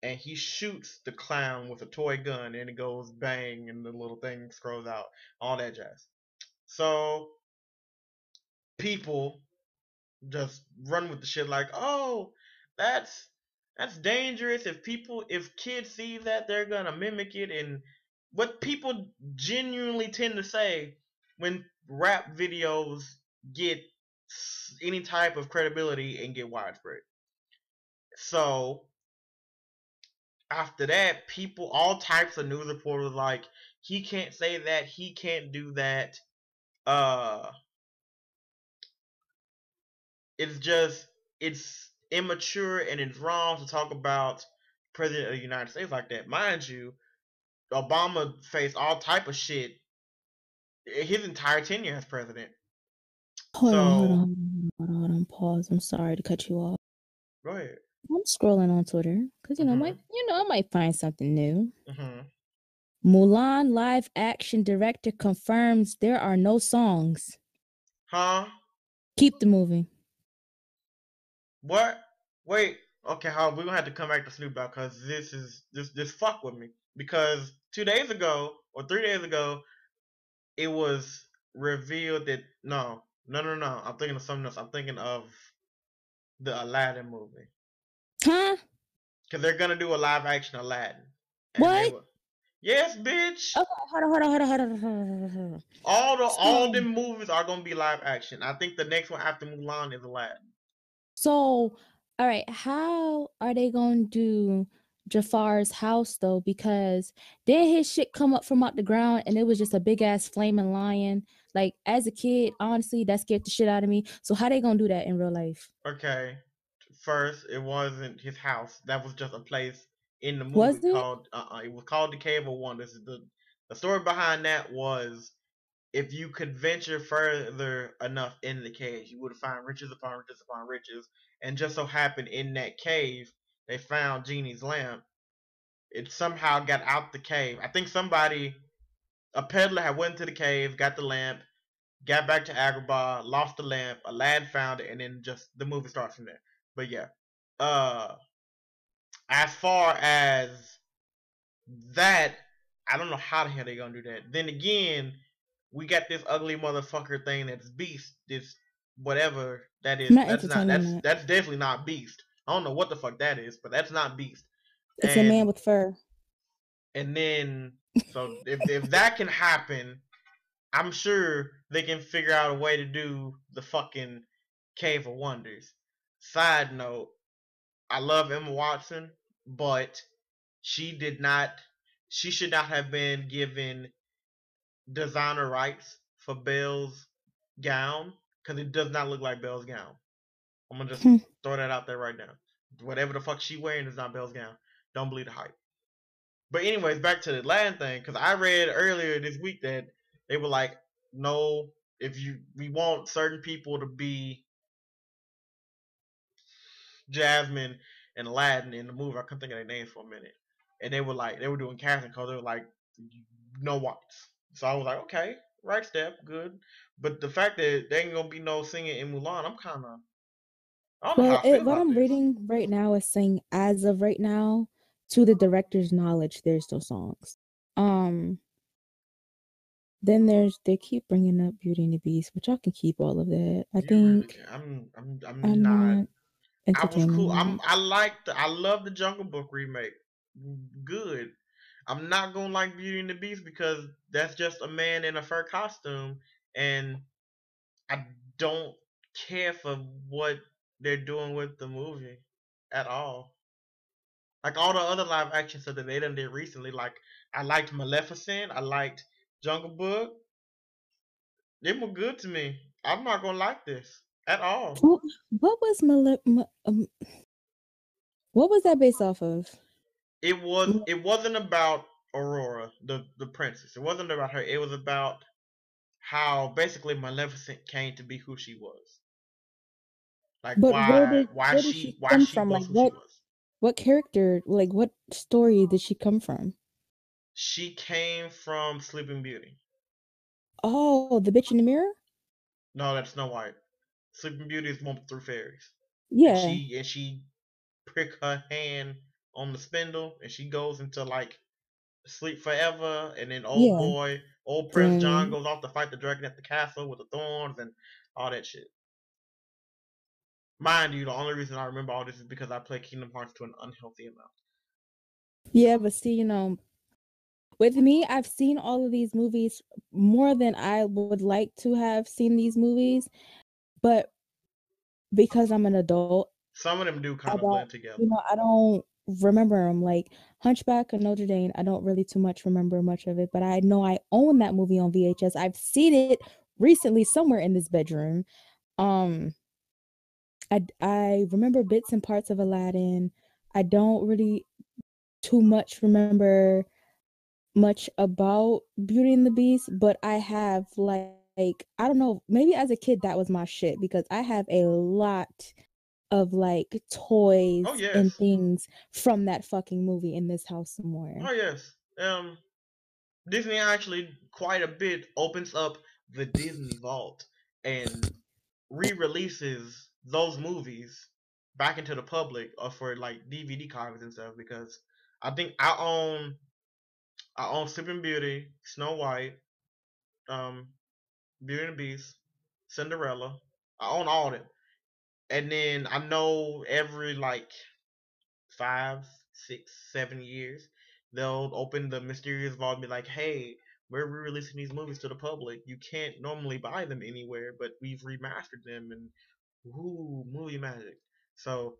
and he shoots the clown with a toy gun and it goes bang and the little thing scrolls out all that jazz so people just run with the shit like oh that's that's dangerous. If people if kids see that they're gonna mimic it. And what people genuinely tend to say when rap videos get any type of credibility and get widespread. So after that, people, all types of news reporters, like he can't say that, he can't do that. Uh, it's just it's immature and it's wrong to talk about president of the United States like that. Mind you, Obama faced all type of shit his entire tenure as president. Hold so, on, hold on, hold on, hold on. Pause. I'm sorry to cut you off. Go ahead. I'm scrolling on Twitter because you know, Mhm. might you know, I might find something new. hmm Mulan live action director confirms there are no songs. Huh? Keep the movie. What? Wait. Okay, how we're gonna have to come back to Snoop Dogg because this is this this fuck with me because two days ago or three days ago, it was revealed that no, no, no, no. I'm thinking of something else. I'm thinking of the Aladdin movie Huh? because they're gonna do a live action Aladdin. What? were- Yes, bitch. Okay, hold on, hold on, hold on, hold on, hold on, hold on, hold on. All the all the movies are gonna be live action. I think the next one after Mulan is Aladdin. So, all right, how are they going to do Jafar's house though? Because did his shit come up from out the ground and it was just a big ass flaming lion? Like as a kid, honestly, that scared the shit out of me. So how they gonna do that in real life? Okay. First, it wasn't his house. That was just a place in the movie Was it? called. Uh, uh it was called the Cave of Wonders. The the story behind that was, if you could venture further enough in the cave, you would find riches upon riches upon riches. And just so happened in that cave, they found Genie's lamp. It somehow got out the cave. I think somebody, a peddler, had went to the cave, got the lamp, got back to Agrabah, lost the lamp. A lad found it, and then just the movie starts from there. But yeah, uh, as far as that, I don't know how the hell they're gonna do that. Then again, we got this ugly motherfucker thing that's Beast. This whatever that is. Not that's not. That's that. that's definitely not Beast. I don't know what the fuck that is, but that's not Beast. It's a man with fur. And then, so if if that can happen, I'm sure they can figure out a way to do the fucking Cave of Wonders. Side note, I love Emma Watson, but she did not. She should not have been given designer rights for Belle's gown because it does not look like Belle's gown. I'm gonna just Hmm. throw that out there right now. Whatever the fuck she wearing is not Belle's gown. Don't believe the hype. But anyways, back to the Aladdin thing, because I read earlier this week that they were like, no, if you we want certain people to be Jasmine and Aladdin in the movie. I couldn't think of their names for a minute. And they were like, they were doing casting calls. they were like, no whites. So I was like, okay, right step, good. But the fact that there ain't gonna be no singing in Mulan, I'm kind of. I don't know Well, how I feel it, what I'm this. reading right now is saying, as of right now, to the director's knowledge, there's no songs. Um. Then there's they keep bringing up Beauty and the Beast, which I can keep all of that. I You think can- I'm, I'm, I'm, I'm not. not I was cool. I'm. I liked. I love the Jungle Book remake. Good. I'm not gonna like Beauty and the Beast because that's just a man in a fur costume, and I don't care for what they're doing with the movie at all. Like all the other live action stuff that they done did recently, like I liked Maleficent, I liked Jungle Book. They were good to me. I'm not gonna like this at all. What, was Male- Ma- um, what was that based off of? It was. Mm. It wasn't about Aurora, the the princess. It wasn't about her. It was about how basically Maleficent came to be who she was. Like But why where did why where did she she why come she from? was Like who what she was. what character? Like what story did she come from? She came from Sleeping Beauty. Oh, the bitch in the mirror. No, that's Snow White. Sleeping Beauty is one through fairies. Yeah. She and she prick her hand on the spindle and she goes into like sleep forever and then old Yeah. boy old Prince John mm-hmm. goes off to fight the dragon at the castle with the thorns and all that shit. Mind you, the only reason I remember all this is because I play Kingdom Hearts to an unhealthy amount. Yeah, but see, you know, with me, I've seen all of these movies more than I would like to have seen these movies, but because I'm an adult, Some of them do kind of blend together. you know, I don't remember them. Like Hunchback of Notre Dame, I don't really too much remember much of it, but I know I own that movie on VHS. I've seen it recently somewhere in this bedroom. Um, I I remember bits and parts of Aladdin. I don't really too much remember much about Beauty and the Beast, but I have like, like I don't know, maybe as a kid that was my shit because I have a lot of like toys Oh and things from that fucking movie in this house somewhere. Oh yes. Um, Disney actually quite a bit opens up the Disney Vault and re-releases those movies back into the public or for like DVD copies and stuff because I think I own I own Sleeping Beauty, Snow White, um, Beauty and the Beast, Cinderella. I own all of them. And then I know every like five, six, seven years, they'll open the mysterious vault and be like, "Hey, we're re-releasing these movies to the public. You can't normally buy them anywhere, but we've remastered them and ooh, movie magic." So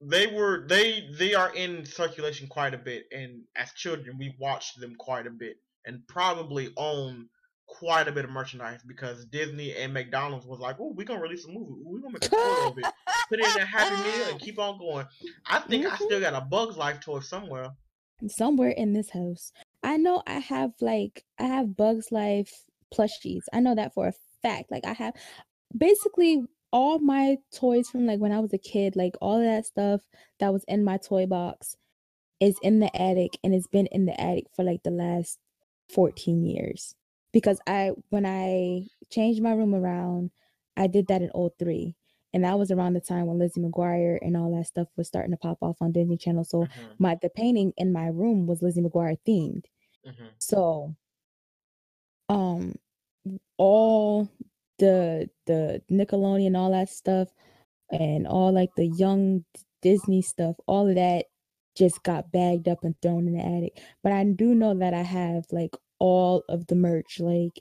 they were they they are in circulation quite a bit, and as children, we watched them quite a bit, and probably own quite a bit of merchandise because Disney and McDonald's was like, "Oh, we're gonna release a movie. We're gonna make a toy of it." put it in a happy meal and keep on going. I think I Mhm. still got a Bugs Life toy somewhere. somewhere in this house. I know I have like I have Bugs Life plushies. I know that for a fact. Like I have basically all my toys from like when I was a kid, like all that stuff that was in my toy box is in the attic and it's been in the attic for like the last 14 years. Because I when I changed my room around, I did that in 03. And that was around the time when Lizzie McGuire and all that stuff was starting to pop off on Disney Channel. So Mhm, my the painting in my room was Lizzie McGuire themed. mhm. So um all the the Nickelodeon and all that stuff and all like the young Disney stuff, all of that just got bagged up and thrown in the attic. But I do know that I have like all of the merch. Like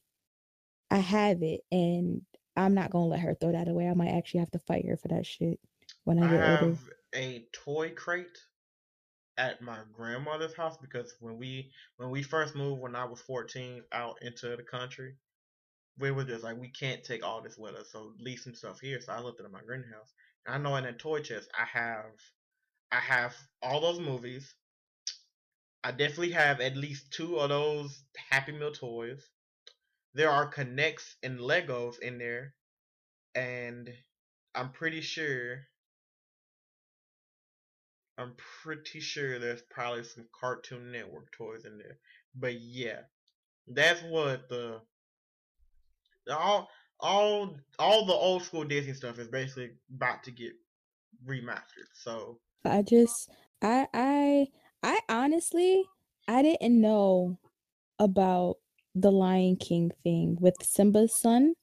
I have it and I'm not gonna let her throw that away. I might actually have to fight her for that shit when I I get older. have a toy crate at my grandmother's house because when we when we first moved when I was 14 out into the country, we were just like we can't take all this with us, so leave some stuff here. So I left it at my grandhouse. And I know in that toy chest I have I have all those movies. I definitely have at least two of those Happy Meal toys. There are K'NEX and Legos in there, and I'm pretty sure I'm pretty sure there's probably some Cartoon Network toys in there. But yeah, that's what the all all all the old school Disney stuff is basically about to get remastered. So I just I I I honestly I didn't know about the Lion King thing with Simba's son.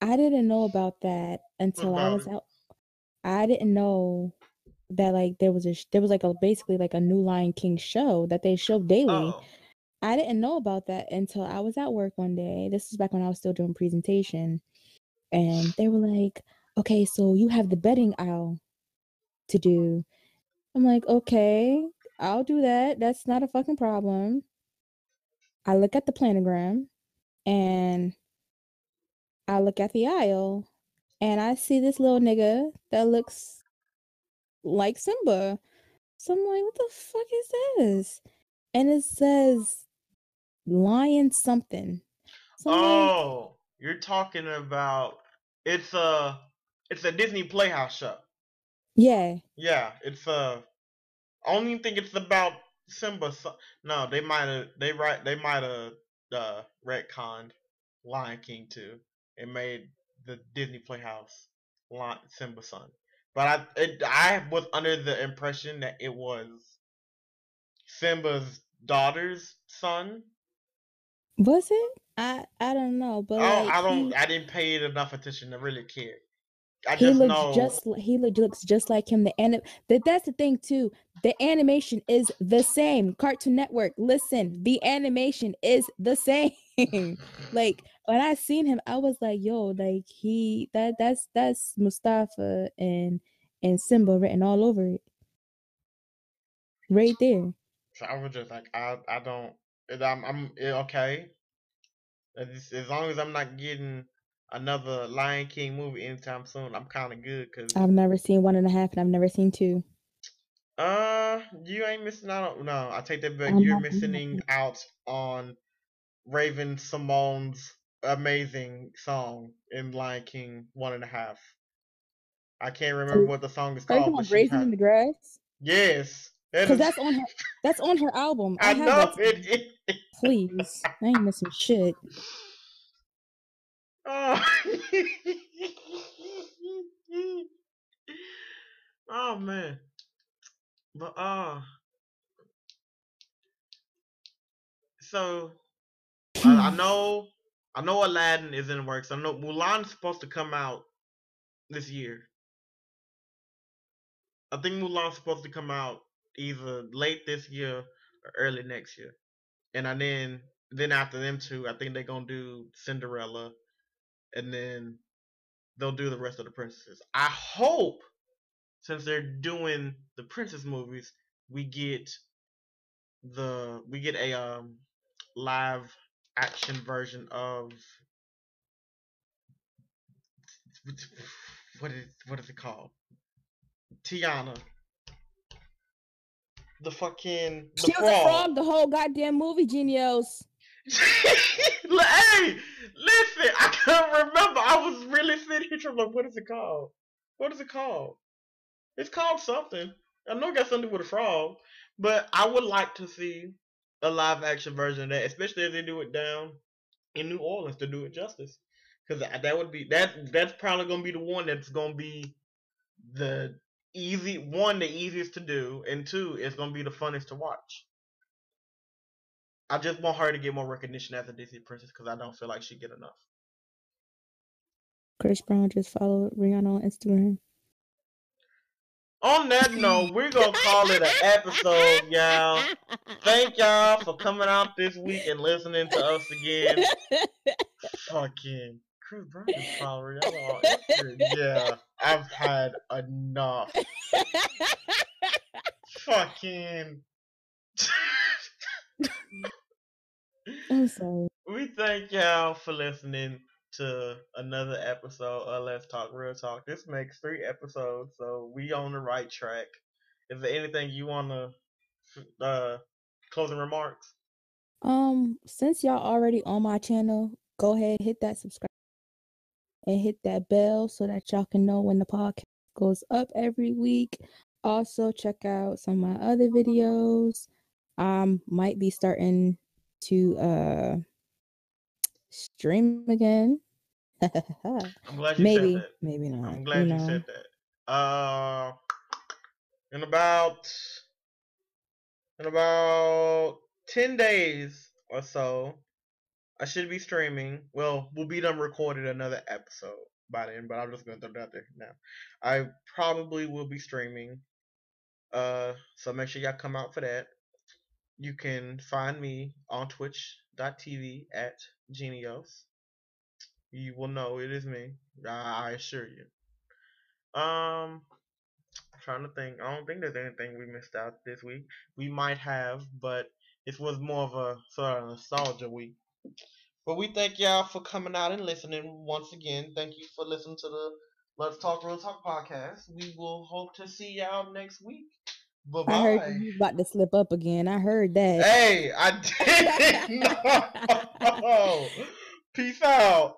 I didn't know about that until I was out. I didn't know that like there was a there was like a basically like a new Lion King show that they show daily. Oh, I didn't know about that until I was at work one day. This is back when I was still doing presentation, and they were like, "Okay, so you have the betting aisle to do." I'm like, "Okay, I'll do that. That's not a fucking problem." I look at the planogram and I look at the aisle and I see this little nigga that looks like Simba. So I'm like, what the fuck is this? And it says lion something. So I'm like, oh, you're talking about it's a it's a Disney Playhouse show. yeah. Yeah, it's uh I don't even think it's about Simba. So- no, they might have they right they might have uh retconned Lion King too and made the Disney Playhouse Lion, Simba son. But I it, I was under the impression that it was Simba's daughter's son. Was it? I I don't know, but I don't, like I don't he I didn't pay it enough attention to really care. I he looks know just he look, looks just like him. The anim that that's the thing too. The animation is the same. Cartoon Network. Listen, the animation is the same. like when I seen him, I was like, yo, like he that that's that's Mustafa and and Simba written all over it. Right there. So I was just like, I I don't. I'm I'm okay. As, as long as I'm not getting another Lion King movie anytime soon, I'm kind of good. Cause I've never seen one and a half and I've never seen two. Uh, you ain't missing out. On, no, I take that back. You're missing out on Raven-Symoné's amazing song in Lion King one and a half. I can't remember what the song is called. Are you in the Grass? Yes. Because that's on her. That's on her album. I, I know it, it, Please, I ain't missing shit. Oh. oh man. But uh so I, I, know I know Aladdin is in works. I know Mulan's supposed to come out this year. I think Mulan's supposed to come out either late this year or early next year. And I then then after them two, I think they're gonna do Cinderella and then they'll do the rest of the princesses. I hope since they're doing the princess movies, we get the we get a um live action version of what is what is it called? Tiana. The fucking the she was frog. a frog the whole goddamn movie, Genios. hey, listen, I can't remember. I was really sitting here trying to like, what is it called? What is it called? It's called something. I know it got something with a frog, but I would like to see a live action version of that, especially if they do it down in New Orleans to do it justice. Because that would be that that's probably gonna be the one that's gonna be the easy one, the easiest to do, and two, it's gonna be the funnest to watch. I just want her to get more recognition as a Disney princess because I don't feel like she get enough. Chris Brown just followed Rihanna on Instagram. On that note, we're gonna call it an episode, y'all. Thank y'all for coming out this week and listening to us again. Fucking Chris Brown just followed Rihanna Yeah, I've had enough. Fucking. I'm sorry. We thank y'all for listening to another episode of Let's Talk Real Talk. This makes three episodes, so we on the right track. Is there anything you want to uh, closing remarks? Um, since y'all already on my channel, go ahead hit that subscribe and hit that bell so that y'all can know when the podcast goes up every week. Also, check out some of my other videos. I might be starting to uh stream again. I'm glad you maybe, said that. Maybe not. I'm glad you, you know. said that. Uh, in about in about ten days or so, I should be streaming. Well, we'll be done recording another episode by then, but I'm just gonna throw that out there now. I probably will be streaming. Uh, so make sure y'all come out for that. You can find me on twitch.tv at Genios. You will know it is me. I assure you. Um, trying to think. I don't think there's anything we missed out this week. We might have, but it was more of a sort of nostalgia week. But we thank y'all for coming out and listening once again. Thank you for listening to the Let's Talk Real Talk podcast. We will hope to see y'all next week. Bye-bye. I heard you about to slip up again. I heard that. Hey, I did. no. Peace out.